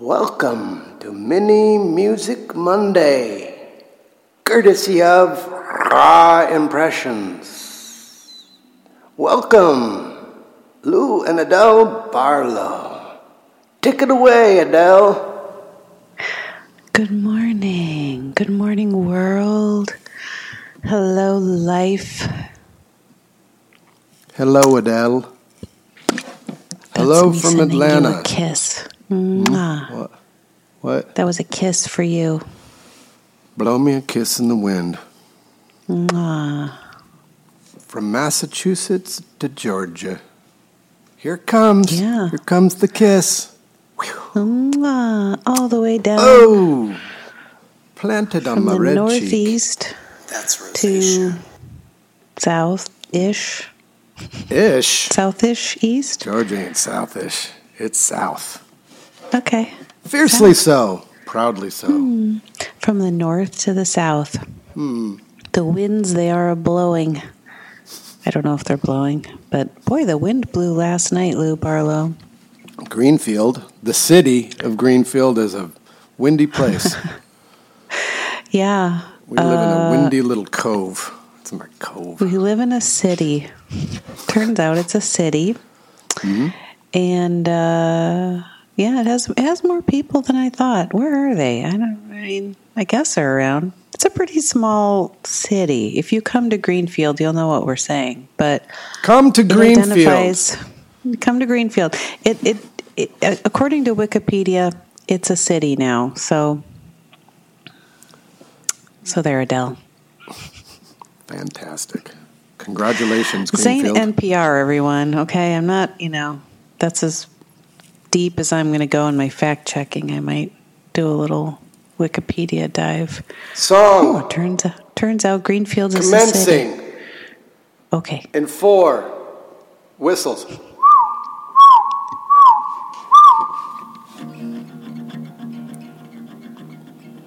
Welcome to Mini Music Monday, courtesy of Raw Impressions. Welcome, Lou and Adelle Barlow. Take it away, Adelle. Good morning. Good morning, world. Hello, life. Hello, Adelle. Hello me from sending you Atlanta. a kiss. Mm-hmm. Mwah. What? What? That was a kiss for you. Blow me a kiss in the wind. Mwah. From Massachusetts to Georgia. Here it comes. Yeah. Here comes the kiss. Mwah. Mm-hmm. All the way down Oh! Planted on my the red cheek. northeast That's to south-ish, Ish. southish, east. Georgia ain't southish. It's south. Okay. Fiercely so. Proudly so. From the north to the south. Hmm. The winds they are a blowing. I don't know if they're blowing, but boy, the wind blew last night, Lou Barlow. Greenfield, the city of Greenfield, is a windy place. Yeah, We live in a windy little cove. It's my cove. we live in a city. Turns out it's a city, Mm-hmm. and uh, yeah, it has it has more people than I thought. Where are they? I don't. I mean, I guess they're around. It's a pretty small city. If you come to Greenfield, you'll know what we're saying. But Come to Greenfield. Come to Greenfield. It, it it uh, according to Wikipedia, it's a city now. So so there, Adelle. Fantastic. Congratulations, Saying Greenfield. NPR, everyone. Okay, I'm not. You know, that's as deep as I'm going to go in my fact checking. I might do a little Wikipedia dive. Oh, Song it turns out, turns out Greenfield is a city. commencing Okay. in four whistles.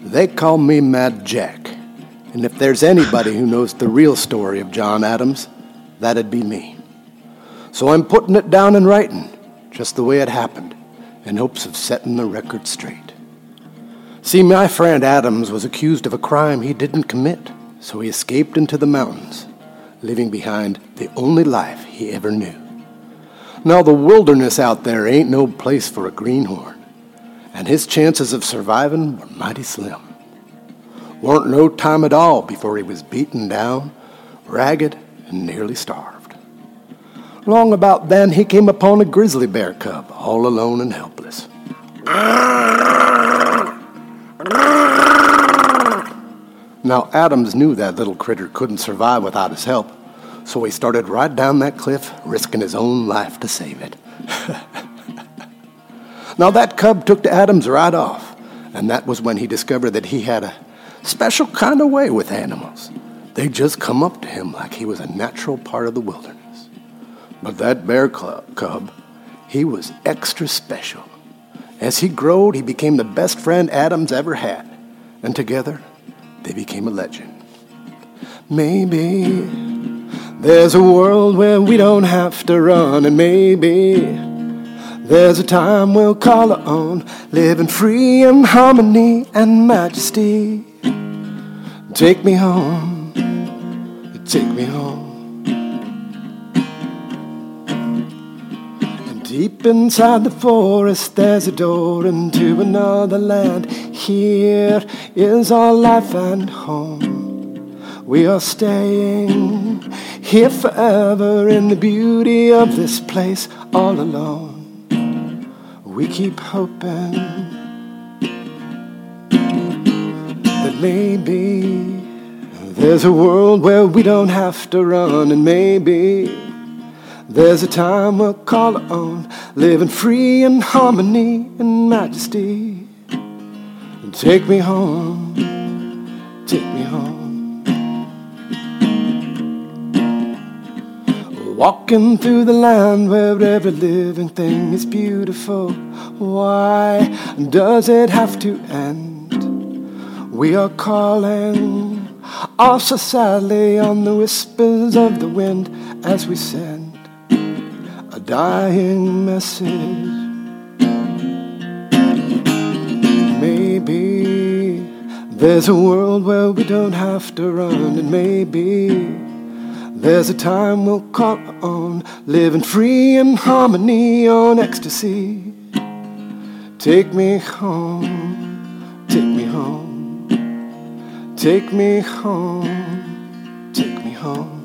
They call me Mad Jack. And if there's anybody who knows the real story of John Adams, that'd be me. So I'm putting it down in writing, just the way it happened, in hopes of setting the record straight. See, my friend Adams was accused of a crime he didn't commit, so he escaped into the mountains, leaving behind the only life he ever knew. Now, the wilderness out there ain't no place for a greenhorn, and his chances of surviving were mighty slim. Weren't no time at all before he was beaten down, ragged, and nearly starved. Long about then, he came upon a grizzly bear cub, all alone and helpless. Now, Adams knew that little critter couldn't survive without his help, so he started right down that cliff, risking his own life to save it. now, that cub took to Adams right off, and that was when he discovered that he had a special kind of way with animals. They just come up to him like he was a natural part of the wilderness. But that bear cub, he was extra special. As he growed, he became the best friend Adams ever had, and together they became a legend. Maybe there's a world where we don't have to run, and maybe there's a time we'll call our own, living free in harmony and majesty. Take me home, take me home. Deep inside the forest, there's a door into another land. Here is our life and home. We are staying here forever in the beauty of this place, all alone. We keep hoping that maybe there's a world where we don't have to run, and maybe There's a time we'll call it on, living free in harmony and majesty. And Take me home, take me home. Walking through the land where every living thing is beautiful. Why does it have to end? We are calling off so sadly on the whispers of the wind as we send dying message. Maybe there's a world where we don't have to run, and maybe. There's a time we'll call on living free in harmony on ecstasy. Take me home, take me home, take me home, take me home.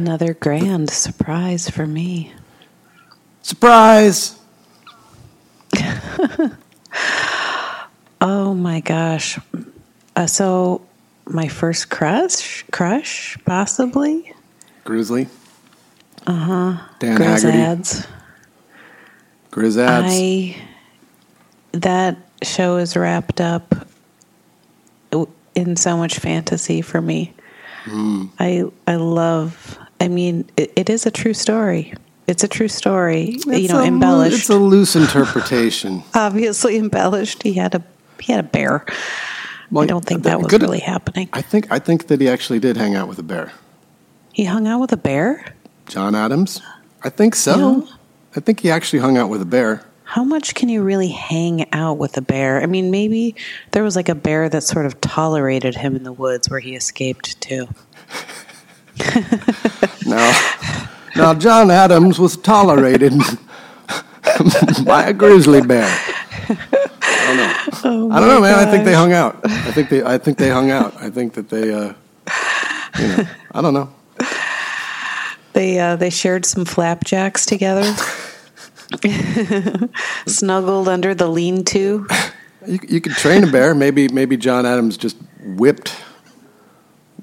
Another grand surprise for me. Surprise! Oh my gosh. Uh, so my first crush, crush possibly. Grizzly. Uh huh. Dan Grizz Haggerty. ads. Grizz. I that show is wrapped up in so much fantasy for me. I I love. I mean, it, it is a true story. It's a true story. you know, a embellished. It's a loose interpretation. obviously embellished. He had a he had a bear. Well, I don't think that was good- really happening. I think I think that he actually did hang out with a bear. He hung out with a bear. John Adams. I think so. Yeah. I think he actually hung out with a bear. How much can you really hang out with a bear? I mean, maybe there was like a bear that sort of tolerated him in the woods where he escaped to. Now, now John Adams was tolerated by a grizzly bear. I don't know. I don't know, man. I think they hung out. I think they. I think they hung out. I think that they. Uh, you know, I don't know. They uh, they shared some flapjacks together. Snuggled under the lean-to. You, you could train a bear. Maybe maybe John Adams just whipped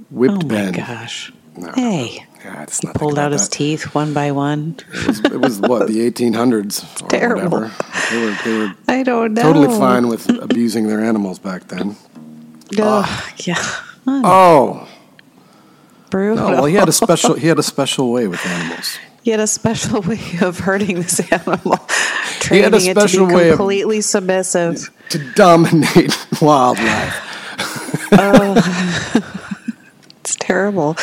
whipped Ben. Oh my gosh! No. Hey, Yeah, it's not pulled out his teeth one by one. It was, it was what the 1800s or Terrible. whatever. They were they were I don't know. totally fine with abusing their animals back then. Ugh, ah. yeah. Oh, Brutal. no, well, he had a special he had a special way with animals. He had a special way of hurting this animal, He training had a it to special be way of- completely submissive. To dominate wildlife. It's terrible.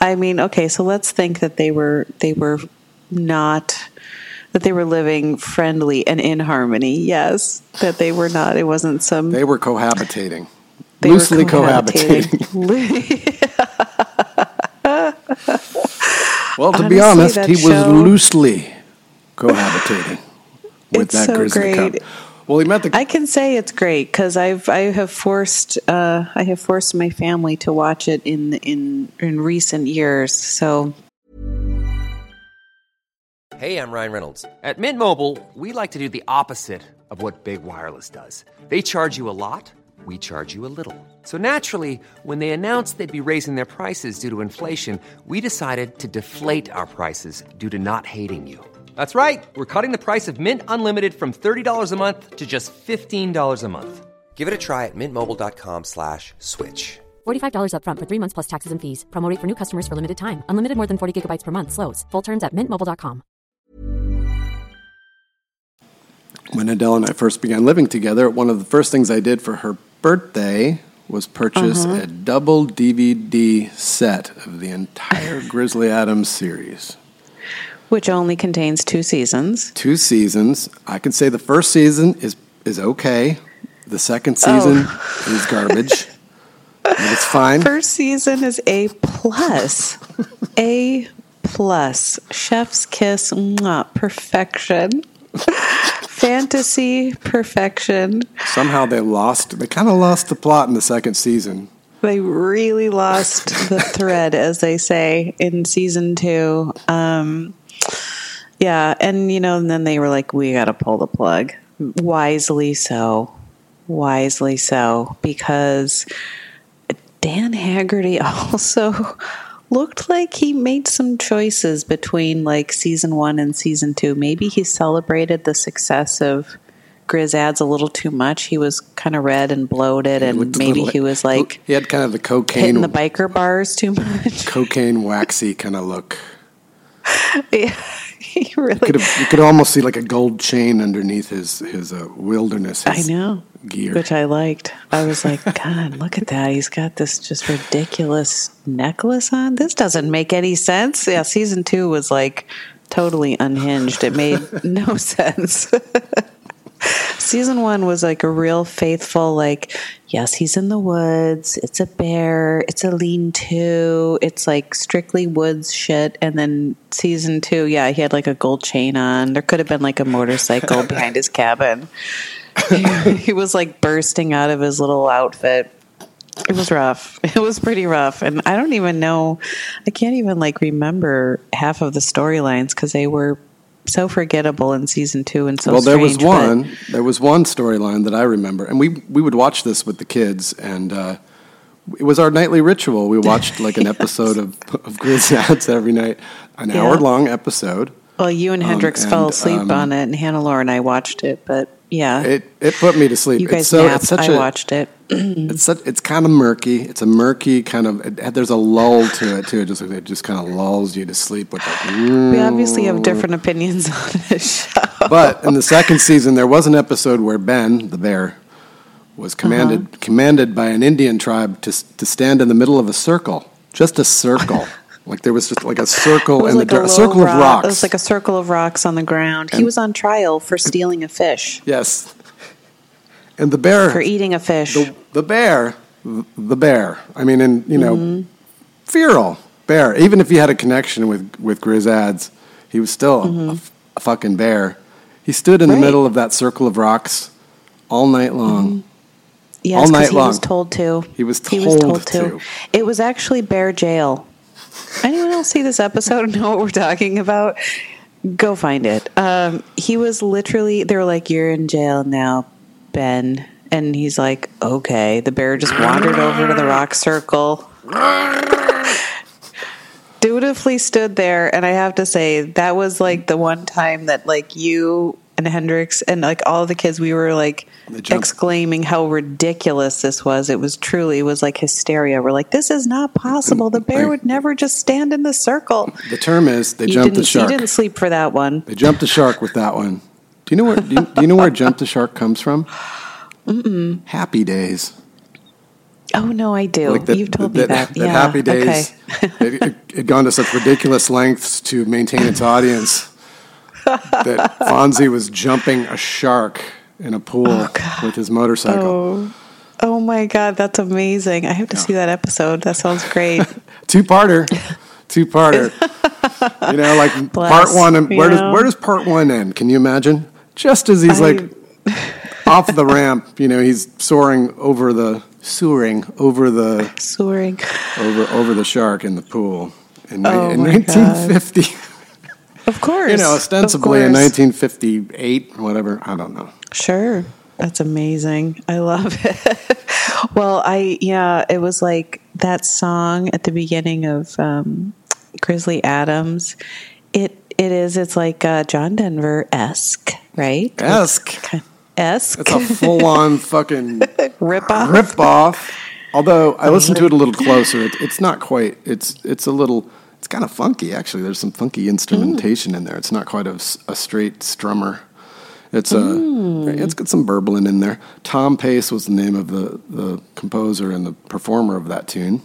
I mean, okay, so let's think that they were they were not that they were living friendly and in harmony. Yes, that they were not. It wasn't some They were cohabitating. they were Loosely cohabitating. well, to be honest, he was loosely cohabitating with It's that so grizzly great. cub. Well, he met the I can say it's great because I've I have forced uh, I have forced my family to watch it in in in recent years. So Hey, I'm Ryan Reynolds. At Mint Mobile, we like to do the opposite of what Big Wireless does. They charge you a lot, we charge you a little. So naturally, when they announced they'd be raising their prices due to inflation, we decided to deflate our prices due to not hating you. That's right. We're cutting the price of Mint Unlimited from $30 a month to just $15 a month. Give it a try at mintmobile.com slash switch. $45 upfront for three months plus taxes and fees. Promo rate for new customers for limited time. Unlimited more than 40 gigabytes per month. Slows. Full terms at mintmobile.com. when Adelle and I first began living together, one of the first things I did for her birthday was purchase Uh-huh. a double DVD set of the entire Grizzly Adams series. Which only contains two seasons. Two seasons. I can say the first season is is okay. The second season is garbage. it's fine. First season is A plus. A plus. Chef's kiss. Mwah, perfection. Fantasy perfection. Somehow they lost. They kind of lost the plot in the second season. They really lost the thread, as they say in season two. Um, yeah, and you know, and then they were like, "We got to pull the plug." Wisely so, wisely so, because Dan Haggerty also looked like he made some choices between like season one and season two. Maybe he celebrated the success of Grizz ads a little too much. He was kind of red and bloated, and maybe he was like he had kind of the hitting cocaine the biker bars too much. cocaine waxy kind of look. Yeah, he really. Could have, you could almost see like a gold chain underneath his his uh, wilderness. I know. gear. Which I liked. I was like, God, look at that. He's got this just ridiculous necklace on. This doesn't make any sense. Yeah, season two was like totally unhinged. It made no sense. Season one was like a real faithful, like, yes, he's in the woods. It's a bear. It's a lean to. It's like strictly woods shit. And then season two, yeah, he had like a gold chain on. There could have been like a motorcycle behind his cabin. he was like bursting out of his little outfit. It was rough. It was pretty rough. And I don't even know, I can't even like remember half of the storylines because they were so forgettable in season two and so well, there was strange, but- one. There was one storyline that I remember, and we we would watch this with the kids, and uh, it was our nightly ritual. We watched like an episode of of Grizz ads every night, an Yeah. hour long episode. Well, you and Hendrix and, fell asleep um, on it, and Hannah Laura and I watched it. But yeah, It it put me to sleep. you guys it's so napped. it's such I a watched it. it's such, it's kind of murky. It's a murky kind of. It, there's a lull to it too. It just it just kind of lulls you to sleep with like. We obviously have different opinions on this show. But in the second season, there was an episode where Ben, the bear, was commanded Uh-huh. commanded by an Indian tribe to to stand in the middle of a circle, just a circle. Like there was just like a circle and like the a a circle rock- of rocks. It was like a circle of rocks on the ground. he was on trial for stealing a fish, yes, and the bear, for eating a fish. the, the bear, the bear. I mean, and you know, Mm-hmm. feral bear. Even if he had a connection with with Grizz ads, he was still a fucking bear. He stood in the Mm-hmm. Middle of that circle of rocks all night long. yes, all night he long. was told to. He was He was told told to. to. It was actually bear jail. Anyone else see this episode and know what we're talking about? Go find it. Um, he was literally. They were like, "You're in jail now, Ben," and he's like, "Okay." The bear just wandered over to the rock circle. dutifully stood there and i have to say that was like the one time that like you and hendrix and like all the kids we were like exclaiming how ridiculous this was it was truly it was like hysteria we're like this is not possible the bear would never just stand in the circle The term is they you jumped the shark. you didn't sleep for that one They jumped the shark with that one. Do you know where? Do you, do you know where jump the shark comes from? Mm-mm. Happy Days. oh no i do Like that, you've told that, me that, that yeah Happy Days. okay. it, it had gone to such ridiculous lengths to maintain its audience that Fonzie was jumping a shark in a pool oh, with his motorcycle. oh oh my god that's amazing i have to see that episode that sounds great Two parter. Two parter. you know, like Bless, part one. And where does know? where does part one end? Can you imagine? Just as he's I- like off the ramp, you know, he's soaring over the soaring over the soaring over over the shark in the pool in, Oh in 1950. of course You know, ostensibly in 1958, whatever. I don't know. Sure. That's amazing. I love it. well, I, yeah, it was like that song at the beginning of um, Grizzly Adams. It, it is, it's like uh, John Denver esque, right? Esque. Esque. It's a full on fucking rip off. rip off. Although I listened to it a little closer, it, it's not quite. It's it's a little. It's kind of funky actually. There's some funky instrumentation in there. It's not quite a, a straight strummer. It's a. It's got some burbling in there. Thom Pace was the name of the the composer and the performer of that tune.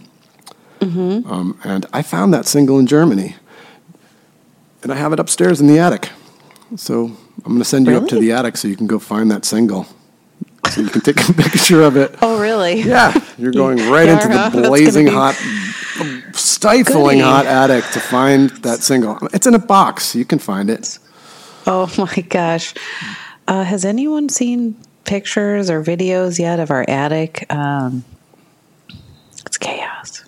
Um, and I found that single in Germany, and I have it upstairs in the attic. So I'm going to send you up to the attic so you can go find that single, so you can take a picture of it. Oh, really? Yeah, you're going right into the blazing hot, stifling Goody. hot attic to find that single. It's in a box. You can find it. Oh, my gosh. Uh, has anyone seen pictures or videos yet of our attic? Um, it's chaos.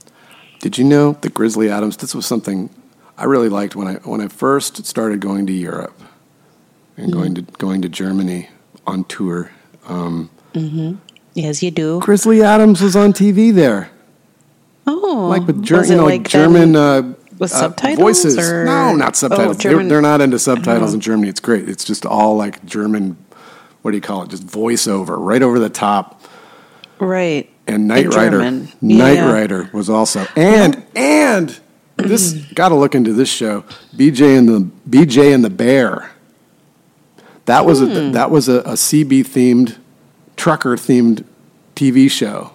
Did you know that Grizzly Adams? This was something I really liked when I when I first started going to Europe and going to going to Germany on tour. Um, Yes, you do. Grizzly Adams was on TV there. Oh, like with Ger- you know, like German uh, with uh, subtitles, voices. or- No, not subtitles. Oh, they're, they're not into subtitles in Germany. It's great. It's just all like German. What do you call it? Just voiceover, right over the top. right? And Knight Rider. Knight Yeah. Rider was also and and this got to look into this show. BJ and the BJ and the Bear. That was Hmm. a that was a, a CB themed trucker themed TV show.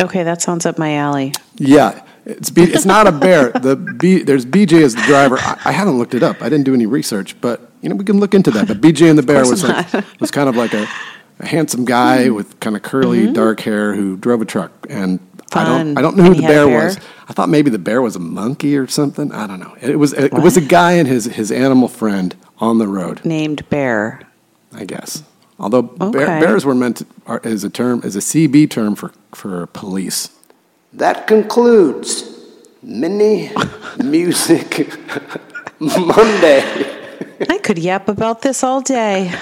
Okay, that sounds up my alley. Yeah, it's B, it's not a bear. The B, there's BJ as the driver. I, I haven't looked it up. I didn't do any research, but you know we can look into that. But BJ and the bear was like was kind of like a, a handsome guy with kind of curly dark hair who drove a truck. And I Mm-hmm. Don't I don't know who the he had bear, was. I thought maybe the bear was a monkey or something. I don't know. It was it, was a guy and his his animal friend on the road. Named Bear. I guess. Although bear, Okay. bears were meant to, are, is a term is a CB term for for police. That concludes Mini Music Monday. I could yap about this all day.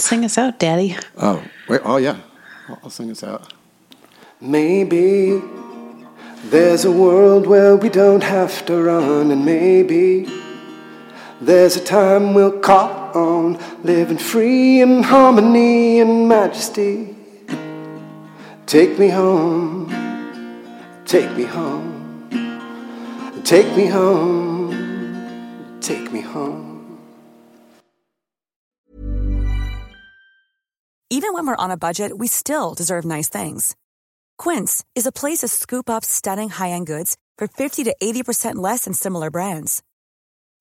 Sing us out, Daddy. Oh, wait. Oh, yeah. I'll, I'll sing us out. Maybe there's a world where we don't have to run, and maybe there's a time we'll call on living free in harmony and majesty. Take me home, take me home, take me home, take me home. Even when we're on a budget, we still deserve nice things. Quince is a place to scoop up stunning high-end goods for 50 to 80% less than similar brands.